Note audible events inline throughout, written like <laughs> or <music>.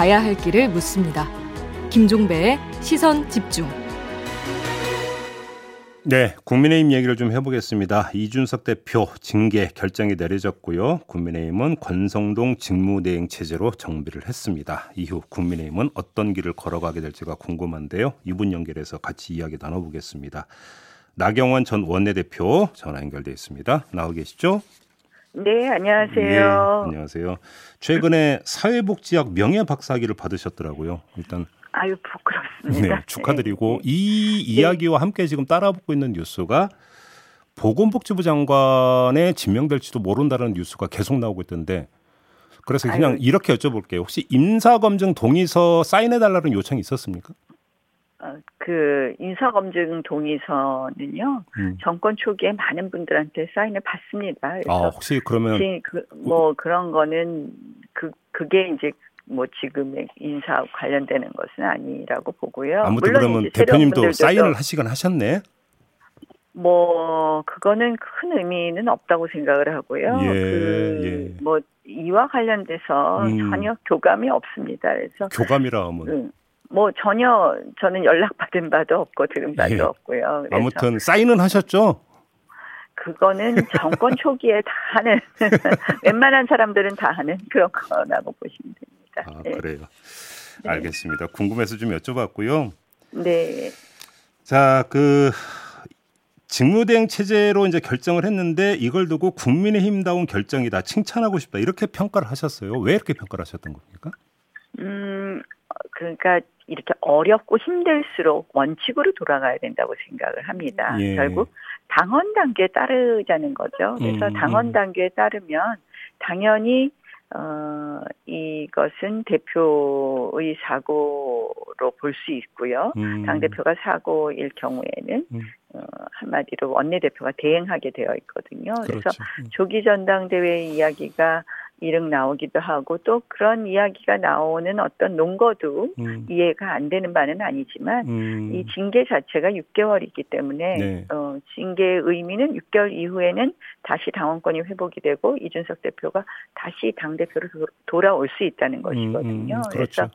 가야 할 길을 묻습니다. 김종배의 시선 집중. 네, 국민의힘 얘기를 좀 해보겠습니다. 이준석 대표 징계 결정이 내려졌고요. 국민의힘은 권성동 직무대행 체제로 정비를 했습니다. 이후 국민의힘은 어떤 길을 걸어가게 될지가 궁금한데요. 이분 연결해서 같이 이야기 나눠보겠습니다. 나경원 전 원내대표 전화 연결돼 있습니다. 나오 계시죠? 네, 안녕하세요. 네, 안녕하세요. 최근에 사회복지학 명예박사학위를 받으셨더라고요. 일단 아유 부끄럽습니다. 네, 축하드리고 네. 이 이야기와 함께 지금 따라붙고 있는 뉴스가 보건복지부 장관에 지명될지도 모른다는 뉴스가 계속 나오고 있던데 그래서 그냥 아유. 이렇게 여쭤볼게요. 혹시 임사검증 동의서 사인해달라는 요청이 있었습니까? 어, 그 인사검증 동의서는요 음. 정권 초기에 많은 분들한테 사인을 받습니다. 아, 혹시 그러면 그, 뭐 그런 거는 그 그게 이제 뭐 지금의 인사 관련되는 것은 아니라고 보고요. 아무튼 그러면 대표님도 사인을 하시건 하셨네. 뭐 그거는 큰 의미는 없다고 생각을 하고요. 예, 그뭐 예. 뭐 이와 관련돼서 음. 전혀 교감이 없습니다. 그래서 교감이라 하면 음, 뭐 전혀 저는 연락 받은 바도 없고 들은 바도 예. 없고요. 아무튼 사인은 하셨죠? 그거는 정권 초기에 다 하는 <laughs> 웬만한 사람들은 다 하는 그런 거라고 보시면 됩니다. 아, 네. 그래요. 네. 알겠습니다. 궁금해서 좀 여쭤봤고요. 네. 자, 그 직무대행 체제로 이제 결정을 했는데 이걸 두고 국민의힘다운 결정이다. 칭찬하고 싶다. 이렇게 평가를 하셨어요. 왜 이렇게 평가를 하셨던 겁니까? 음, 그러니까 이렇게 어렵고 힘들수록 원칙으로 돌아가야 된다고 생각을 합니다. 예. 결국 당원 단계에 따르자는 거죠. 그래서 음, 당원 음. 단계에 따르면 당연히 어, 이것은 대표의 사고로 볼 수 있고요. 음. 당대표가 사고일 경우에는, 음. 어, 한마디로 원내대표가 대행하게 되어 있거든요. 그렇죠. 그래서 음. 조기 전당대회 이야기가 이름 나오기도 하고 또 그런 이야기가 나오는 어떤 논거도 음. 이해가 안 되는 바는 아니지만 음. 이 징계 자체가 6개월이기 때문에 네. 어, 징계의 의미는 6개월 이후에는 다시 당원권이 회복이 되고 이준석 대표가 다시 당 대표로 돌아올 수 있다는 것이거든요. 음, 음. 그렇죠. 그래서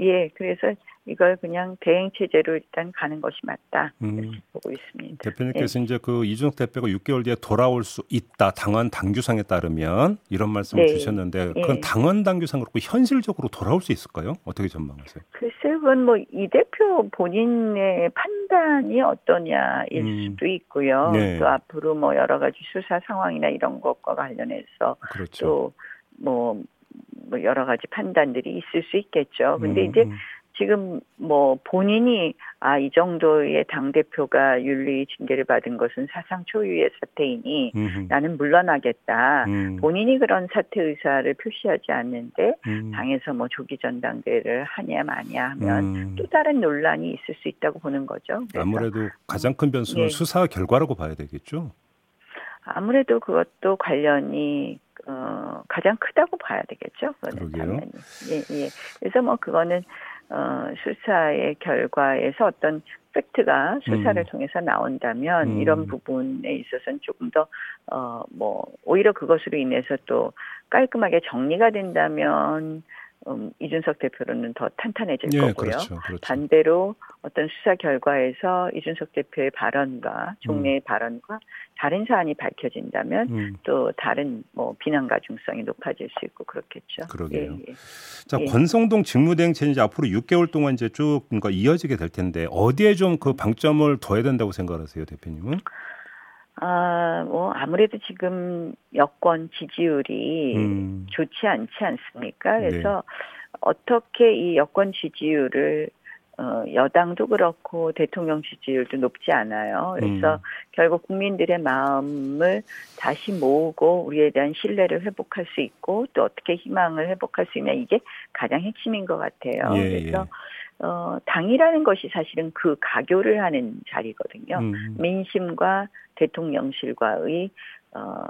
예, 그래서 이걸 그냥 대행 체제로 일단 가는 것이 맞다 음. 보고 있습니다. 대표님께서 네. 이제 그 이준석 대표가 6개월 뒤에 돌아올 수 있다 당원 당규상에 따르면 이런 말씀을 네. 주셨는데 네. 그건 당원 당규상 그렇고 현실적으로 돌아올 수 있을까요? 어떻게 전망하세요? 글쎄 그건 뭐 이 대표 본인의 판단이 어떠냐일 음. 수도 있고요. 네. 또 앞으로 뭐 여러 가지 수사 상황이나 이런 것과 관련해서 그렇죠. 또뭐 뭐 여러 가지 판단들이 있을 수 있겠죠. 근데 음, 이제 음. 지금 뭐 본인이 아 이 정도의 당 대표가 윤리 징계를 받은 것은 사상 초유의 사태이니 음흠. 나는 물러나겠다. 음. 본인이 그런 사퇴 의사를 표시하지 않는데 음. 당에서 뭐 조기 전당대회를 하냐 마냐 하면 음. 또 다른 논란이 있을 수 있다고 보는 거죠. 아무래도 가장 큰 변수는 네. 수사 결과라고 봐야 되겠죠. 아무래도 그것도 관련이 어, 가장 크다고 봐야 되겠죠. 당연히. 예, 예. 그래서 뭐 그거는 어, 수사의 결과에서 어떤 팩트가 수사를 음. 통해서 나온다면 음. 이런 부분에 있어서는 조금 더, 어, 뭐, 오히려 그것으로 인해서 또 깔끔하게 정리가 된다면 음, 이준석 대표로는 더 탄탄해질 예, 거고요. 그렇죠, 그렇죠. 반대로 어떤 수사 결과에서 이준석 대표의 발언과 종래의 음. 발언과 다른 사안이 밝혀진다면 음. 또 다른 뭐 비난 가중성이 높아질 수 있고 그렇겠죠. 그러게요. 예, 예. 자 예. 권성동 직무대행 체제 앞으로 6개월 동안 이제 쭉 그러니까 이어지게 될 텐데 어디에 좀 그 방점을 둬야 된다고 생각하세요, 대표님은? 아, 뭐, 아무래도 지금 여권 지지율이 음. 좋지 않지 않습니까? 그래서 네. 어떻게 이 여권 지지율을 어, 여당도 그렇고 대통령 지지율도 높지 않아요. 그래서 음. 결국 국민들의 마음을 다시 모으고 우리에 대한 신뢰를 회복할 수 있고 또 어떻게 희망을 회복할 수 있냐 이게 가장 핵심인 것 같아요. 예, 그래서 예. 어, 당이라는 것이 사실은 그 가교를 하는 자리거든요. 음. 민심과 대통령실과의 어,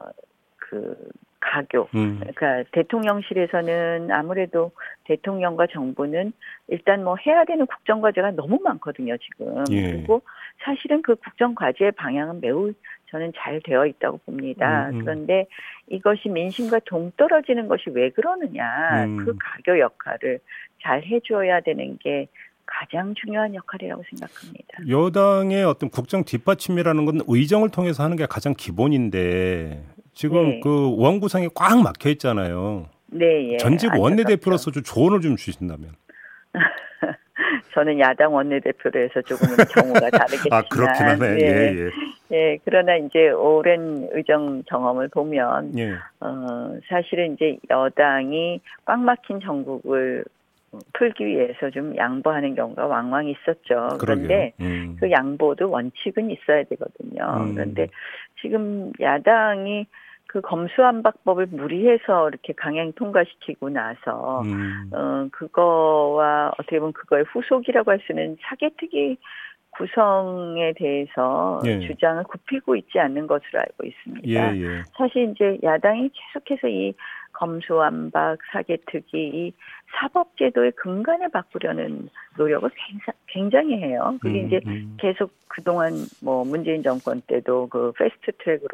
그 가교. 음. 그러니까 대통령실에서는 아무래도 대통령과 정부는 일단 뭐 해야 되는 국정 과제가 너무 많거든요, 지금. 예. 그리고 사실은 그 국정 과제의 방향은 매우 저는 잘 되어 있다고 봅니다. 음, 음. 그런데 이것이 민심과 동떨어지는 것이 왜 그러느냐. 음. 그 가교 역할을 잘 해줘야 되는 게 가장 중요한 역할이라고 생각합니다. 여당의 어떤 국정 뒷받침이라는 건 의정을 통해서 하는 게 가장 기본인데 지금 네. 그 원구성이 꽉 막혀 있잖아요. 네, 예. 전직 원내대표로서 좀 조언을 좀 주신다면. 저는 야당 원내대표로 해서 조금은 경우가 <laughs> 다르겠지만. 아, 그렇긴 하네. 예, 예. 예. 예, 그러나 이제 오랜 의정 경험을 보면, 예. 어, 사실은 이제 여당이 꽉 막힌 전국을 풀기 위해서 좀 양보하는 경우가 왕왕 있었죠. 그런데 음. 그 양보도 원칙은 있어야 되거든요. 음. 그런데 지금 야당이 그 검수안박법을 무리해서 이렇게 강행 통과시키고 나서 음. 어 그거와 어떻게 보면 그거의 후속이라고 할 수는 사개특위 구성에 대해서 예. 주장을 굽히고 있지 않는 것으로 알고 있습니다. 예, 예. 사실 이제 야당이 계속해서 이 검수완박 사개특위 이 사법제도의 근간을 바꾸려는 노력을 굉장히 해요. 그게 음, 이제 음. 계속 그동안 뭐 문재인 정권 때도 그 패스트 트랙으로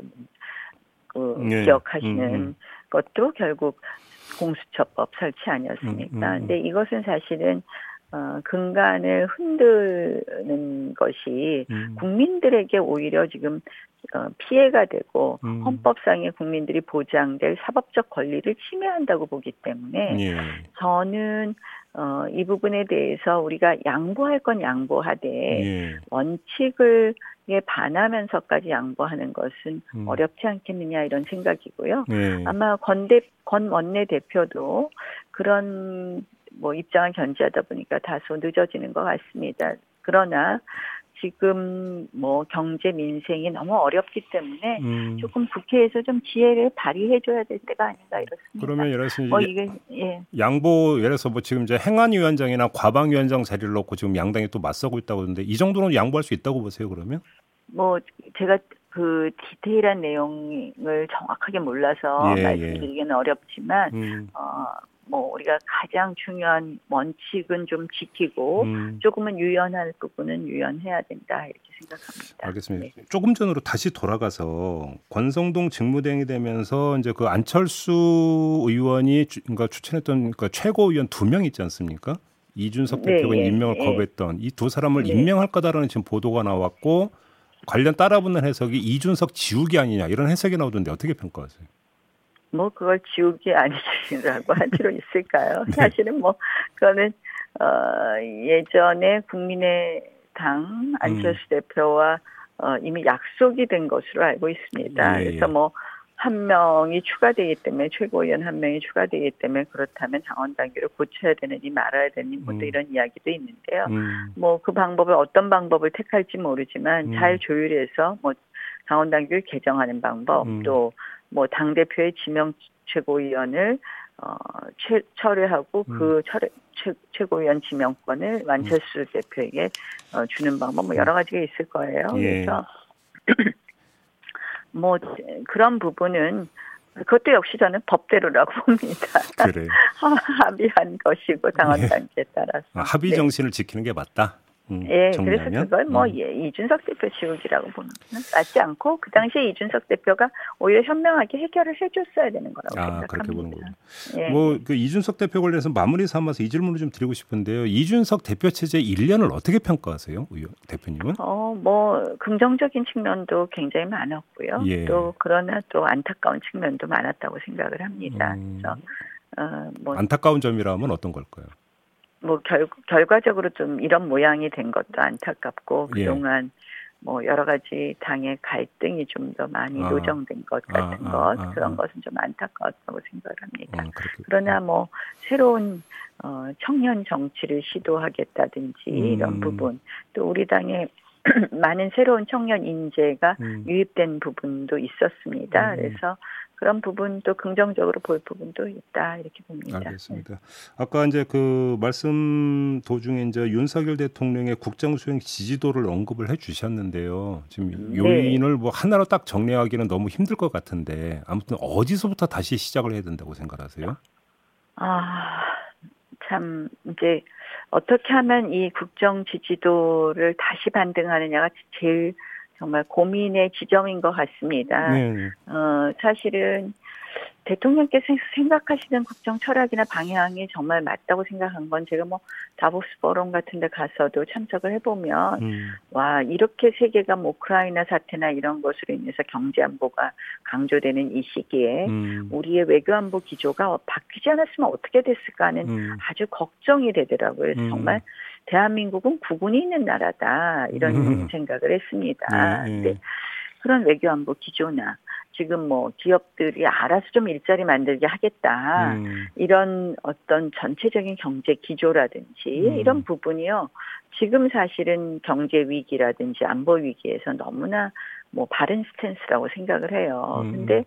그 네. 기억하시는 음, 음. 것도 결국 공수처법 설치 아니었습니까? 음, 음, 근데 이것은 사실은 어, 근간을 흔드는 것이 음. 국민들에게 오히려 지금 어, 피해가 되고 음. 헌법상의 국민들이 보장될 사법적 권리를 침해한다고 보기 때문에 예. 저는 어, 이 부분에 대해서 우리가 양보할 건 양보하되 예. 원칙을 에 반하면서까지 양보하는 것은 음. 어렵지 않겠느냐 이런 생각이고요. 예. 아마 건대 건 원내 대표도 그런 뭐 입장을 견지하다 보니까 다소 늦어지는 것 같습니다. 그러나 지금 뭐 경제 민생이 너무 어렵기 때문에 음. 조금 국회에서 좀 지혜를 발휘해줘야 될 때가 아닌가 이렇습니다. 그러면 예를 들어서 뭐 이게 예. 양보 예를 들어서 뭐 지금 이제 행안위원장이나 과방위원장 자리를 놓고 지금 양당이 또 맞서고 있다고 하는데 이 정도는 양보할 수 있다고 보세요 그러면? 뭐 제가 그 디테일한 내용을 정확하게 몰라서 예, 예. 말씀드리기는 예. 어렵지만 음. 어, 뭐 우리가 가장 중요한 원칙은 좀 지키고 음. 조금은 유연할 부분은 유연해야 된다 이렇게 생각합니다. 알겠습니다. 네. 조금 전으로 다시 돌아가서 권성동 직무대행이 되면서 이제 그 안철수 의원이 주, 그러니까 추천했던 그러니까 최고위원 두 명 있지 않습니까? 이준석 네, 대표가 네, 임명을 네. 거부했던 이 두 사람을 네. 임명할 거다라는 지금 보도가 나왔고 관련 따라붙는 해석이 이준석 지우기 아니냐 이런 해석이 나오던데 어떻게 평가하세요? 뭐 그걸 지우기 아니라고 <laughs> 할 필요 있을까요? 네. 사실은 뭐 그거는 어 예전에 국민의당 안철수 음. 대표와 어 이미 약속이 된 것으로 알고 있습니다. 예, 그래서 예. 뭐한 명이 추가되기 때문에 최고위원 한 명이 추가되기 때문에 그렇다면 당원 단계를 고쳐야 되느니 말아야 되느니 뭐 음. 이런 이야기도 있는데요. 음. 뭐그 방법을 어떤 방법을 택할지 모르지만 음. 잘 조율해서 뭐 당원 단계를 개정하는 방법 음. 또 뭐 당 대표의 지명 최고위원을 어, 최, 철회하고 음. 그 철회, 최, 최고위원 지명권을 만철수 음. 대표에게 어, 주는 방법 뭐 여러 가지가 있을 거예요. 예. 그래서 <clears throat> 뭐 그런 부분은 그것도 역시 저는 법대로라고 <laughs> 봅니다. 그래. <laughs> 합의한 것이고 당원 예. 단계에 따라서 아, 합의 네. 정신을 네. 지키는 게 맞다. 음, 예, 그래서 그걸 뭐 음. 예, 이준석 대표 지우기라고 보는 건 맞지 않고 그 당시에 이준석 대표가 오히려 현명하게 해결을 해줬어야 되는 거라고 아, 생각합니다. 그렇게 보는군요. 예. 뭐그 이준석 대표 관련해서 마무리 삼아서 이 질문을 좀 드리고 싶은데요. 이준석 대표 체제 1년을 어떻게 평가하세요, 대표님은? 어, 뭐 긍정적인 측면도 굉장히 많았고요. 예. 또 그러나 또 안타까운 측면도 많았다고 생각을 합니다. 음. 그래서 어, 뭐 안타까운 점이라면 어떤 걸까요? 뭐 결, 결과적으로 좀 이런 모양이 된 것도 안타깝고 예. 그동안 뭐 여러 가지 당의 갈등이 좀 더 많이 아. 노정된 것 아, 같은 아, 것 아, 그런 아. 것은 좀 안타까웠다고 생각을 합니다. 음, 그러나 뭐 새로운 어, 청년 정치를 시도하겠다든지 음. 이런 부분 또 우리 당의 <clears throat> 많은 새로운 청년 인재가 음. 유입된 부분도 있었습니다. 음. 그래서 그런 부분도 긍정적으로 볼 부분도 있다 이렇게 봅니다. 알겠습니다. 네. 아까 이제 그 말씀 도중에 이제 윤석열 대통령의 국정 수행 지지도를 언급을 해주셨는데요. 지금 네. 요인을 뭐 하나로 딱 정리하기는 너무 힘들 것 같은데 아무튼 어디서부터 다시 시작을 해야 된다고 생각하세요? 아, 참 이제 어떻게 하면 이 국정 지지도를 다시 반등하느냐가 제일 정말 고민의 지점인 것 같습니다. 네. 어, 사실은 대통령께서 생각하시는 국정 철학이나 방향이 정말 맞다고 생각한 건 제가 뭐 다보스 포럼 같은 데 가서도 참석을 해보면 음. 와 이렇게 세계가 뭐 우크라이나 사태나 이런 것으로 인해서 경제 안보가 강조되는 이 시기에 음. 우리의 외교 안보 기조가 바뀌지 않았으면 어떻게 됐을까 하는 음. 아주 걱정이 되더라고요. 음. 정말 대한민국은 구군이 있는 나라다 이런 음. 생각을 했습니다. 네, 네. 그런 외교 안보 기조나 지금 뭐 기업들이 알아서 좀 일자리 만들게 하겠다. 음. 이런 어떤 전체적인 경제 기조라든지 음. 이런 부분이요. 지금 사실은 경제 위기라든지 안보 위기에서 너무나 뭐 바른 스탠스라고 생각을 해요. 음. 근데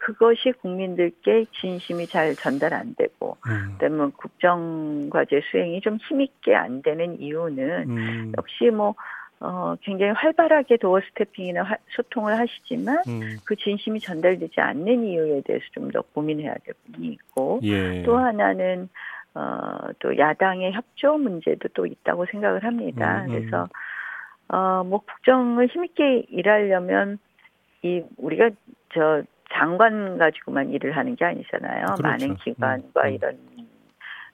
그것이 국민들께 진심이 잘 전달 안 되고, 음. 그다음에 국정과제 수행이 좀 힘있게 안 되는 이유는 음. 역시 뭐 어, 굉장히 활발하게 도어 스태핑이나 화, 소통을 하시지만 음. 그 진심이 전달되지 않는 이유에 대해서 좀 더 고민해야 될 부분이 있고 예. 또 하나는 어, 또 야당의 협조 문제도 또 있다고 생각을 합니다. 음, 음. 그래서 어, 뭐 국정을 힘있게 일하려면 이 우리가 저 장관 가지고만 일을 하는 게 아니잖아요. 그렇죠. 많은 기관과 음, 음. 이런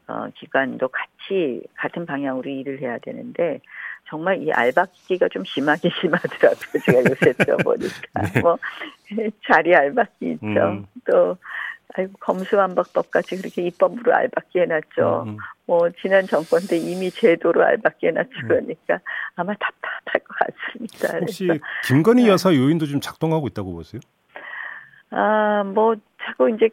어, 기관도 같이 같은 방향으로 일을 해야 되는데 정말 이 알박기가 좀 심하게 심하더라고요. 제가 요새 <laughs> 들어보니까. 네. 뭐, 자리 알박기 있죠. 음. 또, 아이고, 검수완박법 같이 그렇게 입법으로 알박기 해놨죠. 음. 뭐, 지난 정권 때 이미 제도로 알박기 해놨죠. 음. 그러니까 아마 답답할 것 같습니다. 혹시 그래서. 김건희 네. 여사 요인도 좀 작동하고 있다고 보세요? 아, 뭐, 자꾸 이제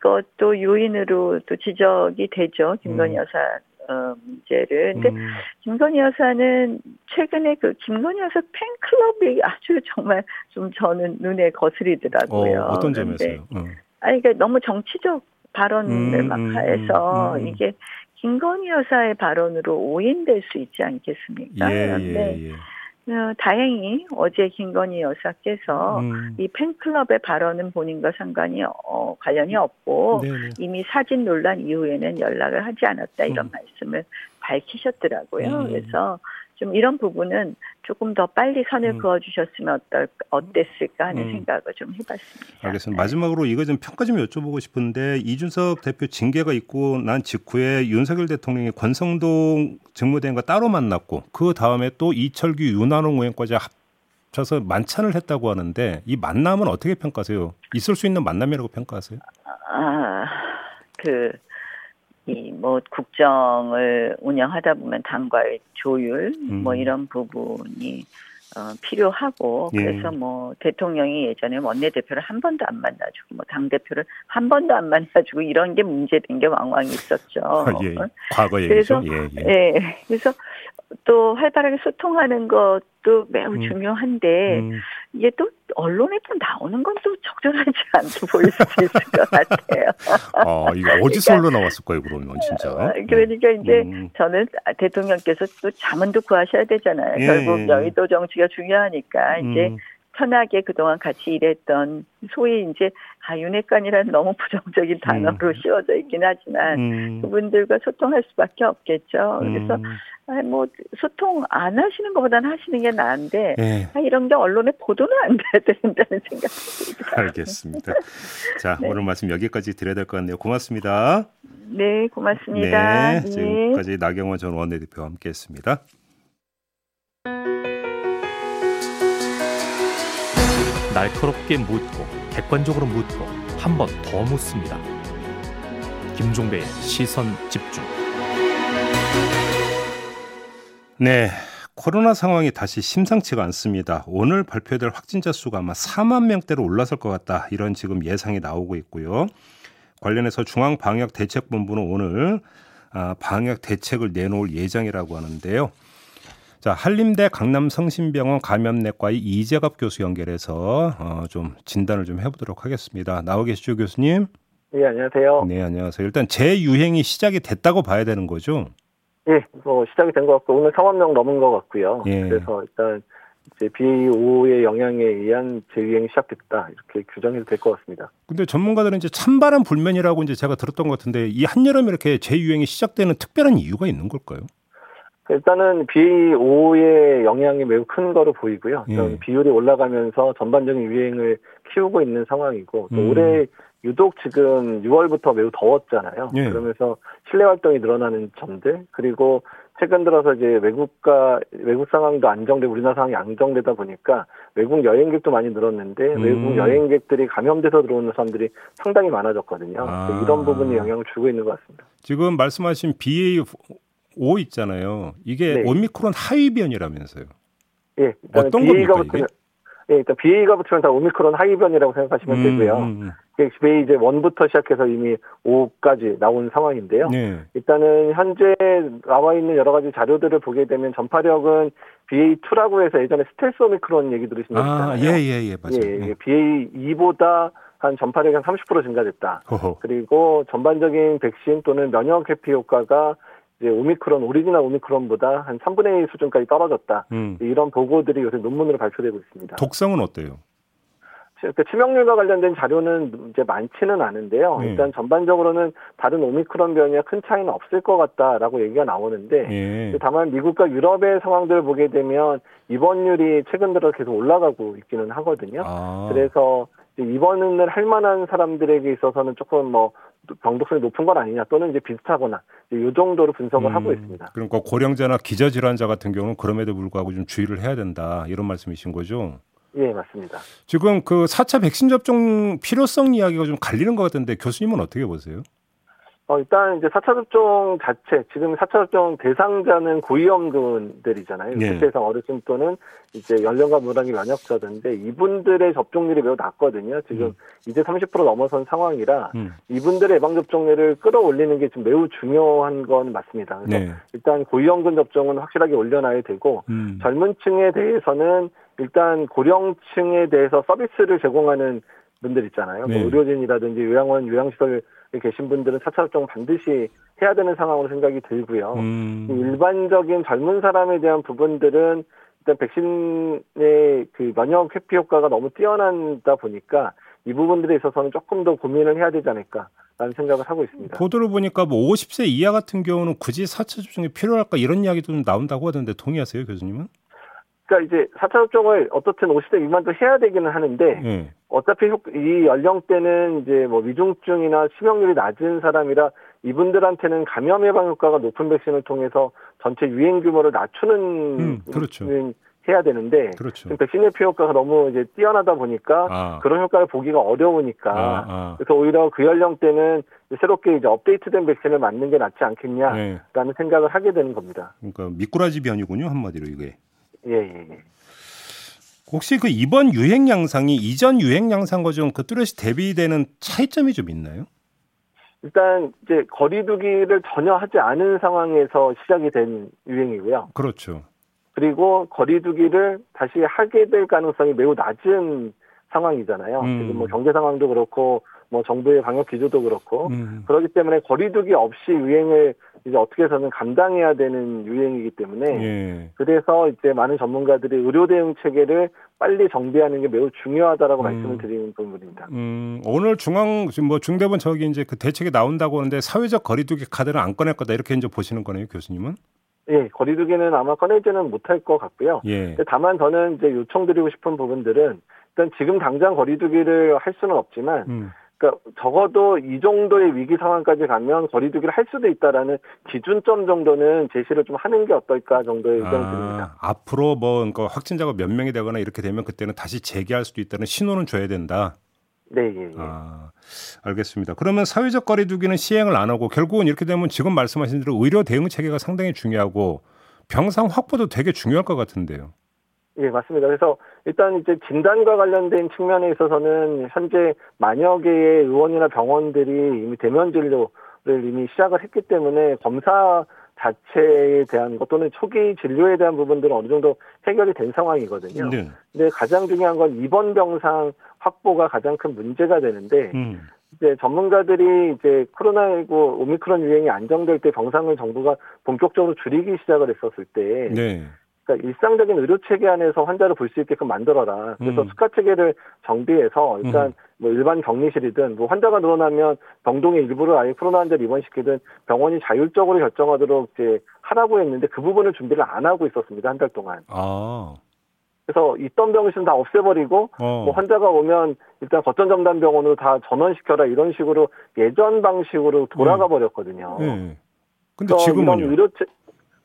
그것도 요인으로 또 지적이 되죠. 김건희 음. 여사 어, 문제를. 근데 음. 김건희 여사는 최근에 그 김건희 여사 팬클럽이 아주 정말 좀 저는 눈에 거슬리더라고요. 어, 떤 점에서요? 어. 아니, 그러니까 너무 정치적 발언을 음, 막 음, 해서 음, 음, 이게 김건희 여사의 발언으로 오인될 수 있지 않겠습니까? 예, 그런데 예, 예. 어, 다행히 어제 김건희 여사께서 음. 이 팬클럽의 발언은 본인과 상관이 어, 관련이 없고 네네. 이미 사진 논란 이후에는 연락을 하지 않았다 이런 음. 말씀을 밝히셨더라고요. 음. 그래서 좀 이런 부분은 조금 더 빨리 선을 음. 그어주셨으면 어떨 어땠을까 하는 음. 생각을 좀 해봤습니다. 알겠습니다. 마지막으로 이거 좀 평가 좀 여쭤보고 싶은데 이준석 대표 징계가 있고 난 직후에 윤석열 대통령이 권성동 직무대행과 따로 만났고 그 다음에 또 이철규 윤한홍 의원까지 합쳐서 만찬을 했다고 하는데 이 만남은 어떻게 평가하세요? 있을 수 있는 만남이라고 평가하세요? 아, 그 이 뭐 국정을 운영하다 보면 당과의 조율 음. 뭐 이런 부분이 어, 필요하고 예. 그래서 뭐 대통령이 예전에 원내대표를 한 번도 안 만나주고 뭐 당 대표를 한 번도 안 <laughs> 만나주고 이런 게 문제된 게 왕왕 있었죠. 아, 예. 과거 그래서 예, 예. 예. 그래서 또 활발하게 소통하는 것도 매우 음. 중요한데 음. 이게 또 언론에 또 나오는 건 또 적절하지 <laughs> 않게 보일 수 있을 것 같아요. 아, 이거 어디서 그러니까, 올라왔을 거예요, 그러면 진짜. 어, 그러니까 이제 음. 저는 대통령께서 또 자문도 구하셔야 되잖아요. 예. 결국 여의도 정치가 중요하니까 이제 음. 편하게 그동안 같이 일했던 소위 이제 아 윤핵관이라는 너무 부정적인 단어로 음. <laughs> 씌워져 있긴 하지만 음. 그분들과 소통할 수밖에 없겠죠. 그래서 음. 아, 뭐 소통 안 하시는 것보다는 하시는 게 나은데 네. 아, 이런 게 언론에 보도는 안 돼야 된다는 생각이 듭니다. 알겠습니다. 자 <laughs> 네. 오늘 말씀 여기까지 드려야 될 것 같네요. 고맙습니다. 네, 고맙습니다. 네, 지금까지 나경원 전 원내대표와 함께했습니다. 날카롭게 묻고 객관적으로 묻고 한 번 더 묻습니다. 김종배의 시선 집중. 네. 코로나 상황이 다시 심상치가 않습니다. 오늘 발표될 확진자 수가 아마 4만 명대로 올라설 것 같다. 이런 지금 예상이 나오고 있고요. 관련해서 중앙방역대책본부는 오늘 아, 방역 대책을 내놓을 예정이라고 하는데요. 자, 한림대 강남성심병원 감염내과의 이재갑 교수 연결해서 어, 좀 진단을 좀 해보도록 하겠습니다. 나오 계시죠, 교수님? 네, 안녕하세요. 네, 안녕하세요. 일단 재유행이 시작이 됐다고 봐야 되는 거죠? 예, 뭐 시작이 된 것 같고 오늘 4만 명 넘은 것 같고요. 예. 그래서 일단 이제 BA5의 영향에 의한 재유행이 시작됐다 이렇게 규정해도 될것 같습니다. 근데 전문가들은 이제 찬바람 불면이라고 이제 제가 들었던 것 같은데 이 한여름 이렇게 재유행이 시작되는 특별한 이유가 있는 걸까요? 일단은 BA5의 영향이 매우 큰 거로 보이고요. 예. 비율이 올라가면서 전반적인 유행을 키우고 있는 상황이고 또 음. 올해 유독 지금 6월부터 매우 더웠잖아요. 예. 그러면서 실내 활동이 늘어나는 점들 그리고 최근 들어서 이제 외국과 외국 상황도 안정되고 우리나라 상황이 안정되다 보니까 외국 여행객도 많이 늘었는데 음. 외국 여행객들이 감염돼서 들어오는 사람들이 상당히 많아졌거든요. 아. 이런 부분이 영향을 주고 있는 것 같습니다. 지금 말씀하신 BA5 있잖아요. 이게 네. 오미크론 하위 변이라면서요. 예. 어떤 겁니까 이게? 예, 일단 BA가 붙으면 다 오미크론 하위 변이라고 생각하시면 음, 되고요. 음, 음. BA 이제 1부터 시작해서 이미 5까지 나온 상황인데요. 네. 일단은 현재 나와 있는 여러 가지 자료들을 보게 되면 전파력은 BA2라고 해서 예전에 스텔스 오미크론 얘기 들으신 적 아, 있잖아요. 예, 예, 예, 맞아요. 예, 예. BA2보다 한 전파력이 한 30% 증가됐다. 호호. 그리고 전반적인 백신 또는 면역 회피 효과가 이제 오미크론 오리지널 오미크론보다 한 3분의 1 수준까지 떨어졌다. 음. 이런 보고들이 요새 논문으로 발표되고 있습니다. 독성은 어때요? 그 치명률과 관련된 자료는 이제 많지는 않은데요. 네. 일단 전반적으로는 다른 오미크론 변이와 큰 차이는 없을 것 같다라고 얘기가 나오는데 네. 다만 미국과 유럽의 상황들을 보게 되면 입원율이 최근 들어 계속 올라가고 있기는 하거든요. 아. 그래서 입원을 할 만한 사람들에게 있어서는 조금 뭐 병독성이 높은 건 아니냐 또는 이제 비슷하거나 이 정도로 분석을 음, 하고 있습니다. 그러니까 고령자나 기저질환자 같은 경우는 그럼에도 불구하고 좀 주의를 해야 된다 이런 말씀이신 거죠? 예, 맞습니다. 지금 그 4차 백신 접종 필요성 이야기가 좀 갈리는 것 같은데 교수님은 어떻게 보세요? 어, 일단 이제 4차 접종 자체, 지금 4차 접종 대상자는 고위험군들이잖아요. 네. 대상 어르신 또는 이제 연령과 무당이 면역자들인데 이분들의 접종률이 매우 낮거든요. 지금 음. 이제 30% 넘어선 상황이라 음. 이분들의 예방접종률을 끌어올리는 게 지금 매우 중요한 건 맞습니다. 그래서 네. 일단 고위험군 접종은 확실하게 올려놔야 되고 음. 젊은 층에 대해서는 일단 고령층에 대해서 서비스를 제공하는 분들 있잖아요. 뭐 네. 뭐 의료진이라든지 요양원, 요양시설 계신 분들은 4차 접종 반드시 해야 되는 상황으로 생각이 들고요. 음. 일반적인 젊은 사람에 대한 부분들은 일단 백신의 그 면역 회피 효과가 너무 뛰어난다 보니까 이 부분들에 있어서는 조금 더 고민을 해야 되지 않을까. 라는 생각을 하고 있습니다. 보도를 보니까 뭐 50세 이하 같은 경우는 굳이 4차 접종이 필요할까 이런 이야기도 좀 나온다고 하던데 동의하세요, 교수님은? 그러니까 이제 4차 접종을 어떻든 50대 미만도 해야 되기는 하는데 네. 어차피 이 연령대는 이제 뭐 위중증이나 치명률이 낮은 사람이라 이분들한테는 감염 예방 효과가 높은 백신을 통해서 전체 유행 규모를 낮추는 음, 그렇죠. 해야 되는데 그렇죠. 백신 의 피 효과가 너무 이제 뛰어나다 보니까 아. 그런 효과를 보기가 어려우니까 아, 아. 그래서 오히려 그 연령대는 새롭게 이제 업데이트된 백신을 맞는 게 낫지 않겠냐라는 네. 생각을 하게 되는 겁니다. 그러니까 미꾸라지 변이군요 한마디로 이게. 예, 예, 예. 혹시 그 이번 유행 양상이 이전 유행 양상과 좀 그 뚜렷이 대비되는 차이점이 좀 있나요? 일단 이제 거리두기를 전혀 하지 않은 상황에서 시작이 된 유행이고요. 그렇죠. 그리고 거리두기를 다시 하게 될 가능성이 매우 낮은 상황이잖아요. 음. 지금 뭐 경제 상황도 그렇고 뭐 정부의 방역 기조도 그렇고 음. 그렇기 때문에 거리두기 없이 유행을 이제 어떻게 해서는 감당해야 되는 유행이기 때문에 예. 그래서 이제 많은 전문가들이 의료 대응 체계를 빨리 정비하는 게 매우 중요하다라고 음. 말씀을 드리는 부분입니다. 음, 오늘 중앙 뭐 중대본 저기 이제 그 대책이 나온다고 하는데 사회적 거리두기 카드를 안 꺼낼 거다 이렇게 이제 보시는 거네요, 교수님은? 예, 거리두기는 아마 꺼내지는 못할 것 같고요. 예. 다만 저는 이제 요청드리고 싶은 부분들은 일단 지금 당장 거리두기를 할 수는 없지만 음. 그러니까 적어도 이 정도의 위기 상황까지 가면 거리두기를 할 수도 있다라는 기준점 정도는 제시를 좀 하는 게 어떨까 정도의 의견을 아, 드립니다. 앞으로 뭐 그러니까 확진자가 몇 명이 되거나 이렇게 되면 그때는 다시 재개할 수도 있다는 신호는 줘야 된다. 네, 예, 예. 아, 알겠습니다. 그러면 사회적 거리두기는 시행을 안 하고 결국은 이렇게 되면 지금 말씀하신 대로 의료 대응 체계가 상당히 중요하고 병상 확보도 되게 중요할 것 같은데요. 예, 맞습니다. 그래서 일단 이제 진단과 관련된 측면에 있어서는 현재 만여 개의 의원이나 병원들이 이미 대면 진료를 이미 시작을 했기 때문에 검사 자체에 대한 것 또는 초기 진료에 대한 부분들은 어느 정도 해결이 된 상황이거든요. 네. 근데 가장 중요한 건 입원 병상 확보가 가장 큰 문제가 되는데 음. 이제 전문가들이 이제 코로나19 오미크론 유행이 안정될 때 병상을 정부가 본격적으로 줄이기 시작을 했었을 때 네. 그러니까 일상적인 의료 체계 안에서 환자를 볼 수 있게끔 만들어라. 그래서 음. 수가 체계를 정비해서 일단 음. 뭐 일반 격리실이든 뭐 환자가 늘어나면 병동의 일부를 아예 코로나 환자를 입원시키든 병원이 자율적으로 결정하도록 이제 하라고 했는데 그 부분을 준비를 안 하고 있었습니다 한 달 동안. 아. 그래서 있던 병실은 다 없애버리고 어. 뭐 환자가 오면 일단 거점 전담 병원으로 다 전원시켜라 이런 식으로 예전 방식으로 돌아가 음. 버렸거든요. 네. 근데 지금은 의료 체,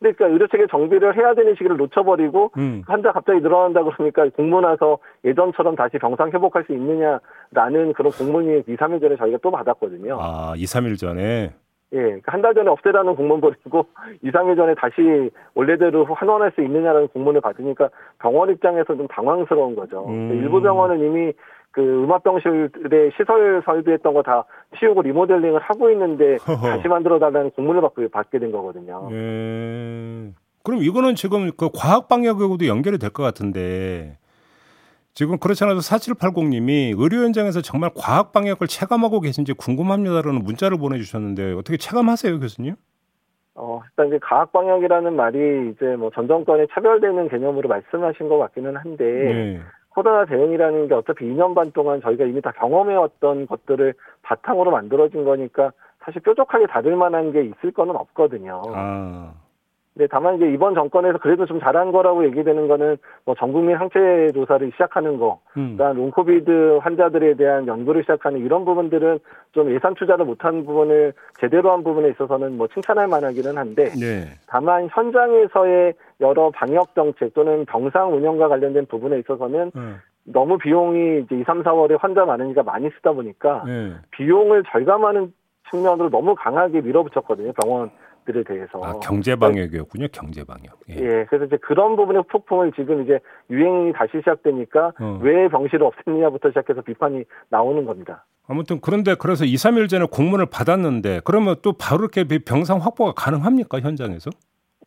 그러니까 의료 체계 정비를 해야 되는 시기를 놓쳐버리고 음. 환자 갑자기 늘어난다 그러니까 공문 와서 예전처럼 다시 병상 회복할 수 있느냐라는 그런 공문이 2, 3일 전에 저희가 또 받았거든요. 아, 2, 3일 전에? 예, 그러니까 한달 전에 없애라는 공문 버리고 <laughs> 2, 3일 전에 다시 원래대로 환원할 수 있느냐라는 공문을 받으니까 병원 입장에서 좀 당황스러운 거죠. 음. 일부 병원은 이미 그 음압병실의 시설 설비했던 거 다 치우고 리모델링을 하고 있는데 다시 만들어 달라는 공문을 받고 받게 된 거거든요. 예. 그럼 이거는 지금 그 과학 방역하고도 연결이 될 것 같은데 지금 그렇지 않아도 4780님이 의료 현장에서 정말 과학 방역을 체감하고 계신지 궁금합니다라는 문자를 보내주셨는데 어떻게 체감하세요, 교수님? 어, 일단 이제 과학 방역이라는 말이 이제 뭐 전 정권에 차별되는 개념으로 말씀하신 것 같기는 한데 네. 코로나 대응이라는 게 어차피 2년 반 동안 저희가 이미 다 경험해왔던 것들을 바탕으로 만들어진 거니까 사실 뾰족하게 닫을 만한 게 있을 거는 없거든요. 아. 네, 다만 이제 이번 정권에서 그래도 좀 잘한 거라고 얘기되는 거는 뭐 전국민 항체 조사를 시작하는 거, 음. 그다음 롱코비드 환자들에 대한 연구를 시작하는 이런 부분들은 좀 예산 투자를 못한 부분을 제대로 한 부분에 있어서는 뭐 칭찬할 만하기는 한데, 네. 다만 현장에서의 여러 방역 정책 또는 병상 운영과 관련된 부분에 있어서는 음. 너무 비용이 이제 2, 3, 4월에 환자 많으니까 많이 쓰다 보니까 네. 비용을 절감하는 측면으로 너무 강하게 밀어붙였거든요 병원 들에 대해서 아, 경제 방역이었군요. 경제 방역. 예. 예. 그래서 이제 그런 부분의 폭풍을 지금 이제 유행이 다시 시작되니까 어. 왜 병실을 없앴느냐부터 시작해서 비판이 나오는 겁니다. 아무튼 그런데 그래서 2, 3일 전에 공문을 받았는데 그러면 또 바로 이렇게 병상 확보가 가능합니까 현장에서?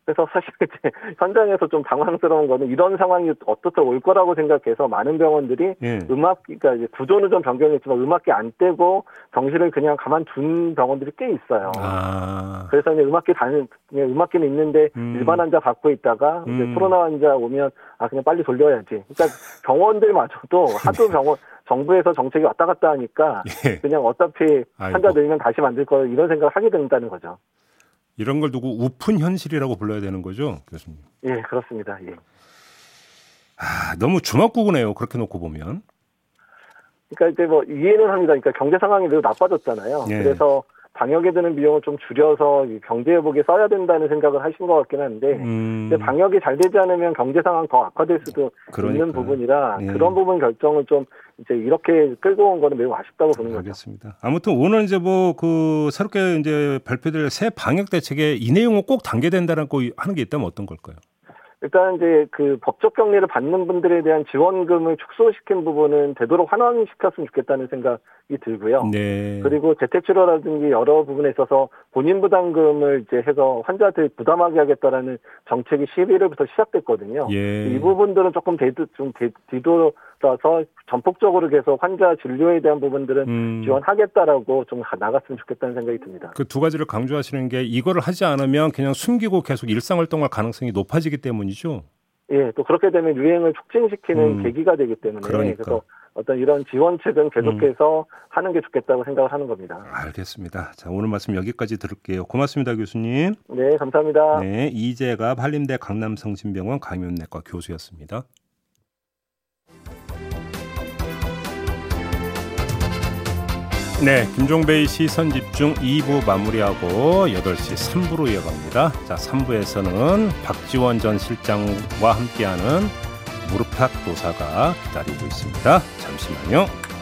그래서 사실 이제 <laughs> 현장에서 좀 당황스러운 거는 이런 상황이 어떻게 올 거라고 생각해서 많은 병원들이 예. 음악기가 그러니까 이제 구조는 좀 변경했지만 음악기 안 떼고 병실을 그냥 가만 둔 병원들이 꽤 있어요. 아. 그래서 이제 음악기 다는 음악기는 있는데 음. 일반 환자 받고 있다가 음. 이제 코로나 환자 오면 아 그냥 빨리 돌려야지. 그러니까 병원들마저도 <laughs> 하도 병원 정부에서 정책이 왔다 갔다 하니까 예. 그냥 어차피 환자 늘면 다시 만들 거 이런 생각을 하게 된다는 거죠. 이런 걸 두고 우픈 현실이라고 불러야 되는 거죠, 교수님? 예, 그렇습니다. 예. 아, 너무 주먹구구네요. 그렇게 놓고 보면. 그러니까 이제 뭐 이해는 합니다. 그러니까 경제 상황이 매우 나빠졌잖아요. 예. 그래서 방역에 드는 비용을 좀 줄여서 경제 회복에 써야 된다는 생각을 하신 것 같긴 한데 음. 근데 방역이 잘 되지 않으면 경제 상황 더 악화될 수도 그러니까. 있는 부분이라 예. 그런 부분 결정을 좀 이제 이렇게 끌고 온 거는 매우 아쉽다고 보는 거죠. 알겠습니다. 아무튼 오늘 이제 뭐 그 새롭게 이제 발표될 새 방역 대책에 이 내용을 꼭 담게 된다는 거 하는 게 있다면 어떤 걸까요? 일단 이제 그 법적 격리를 받는 분들에 대한 지원금을 축소시킨 부분은 되도록 환원시켰으면 좋겠다는 생각이 들고요. 네. 그리고 재택치료라든지 여러 부분에 있어서 본인 부담금을 이제 해서 환자들 부담하게 하겠다라는 정책이 11일부터 시작됐거든요. 예. 이 부분들은 조금 대도 좀뒤 돌아서 전폭적으로 계속 환자 진료에 대한 부분들은 음. 지원하겠다라고 좀 나갔으면 좋겠다는 생각이 듭니다. 그 두 가지를 강조하시는 게 이거를 하지 않으면 그냥 숨기고 계속 일상 활동할 가능성이 높아지기 때문이죠. 예, 또 그렇게 되면 유행을 촉진시키는 음. 계기가 되기 때문에 그러니까. 그래서 어떤 이런 지원책은 계속해서 음. 하는 게 좋겠다고 생각을 하는 겁니다. 알겠습니다. 자, 오늘 말씀 여기까지 들을게요. 고맙습니다, 교수님. 네, 감사합니다. 네, 이재가 한림대 강남성심병원 강윤내과 교수였습니다. 네, 김종배의 시선 집중 2부 마무리하고 8시 3부로 이어갑니다. 자, 3부에서는 박지원 전 실장과 함께하는 무릎팍 도사가 기다리고 있습니다. 잠시만요.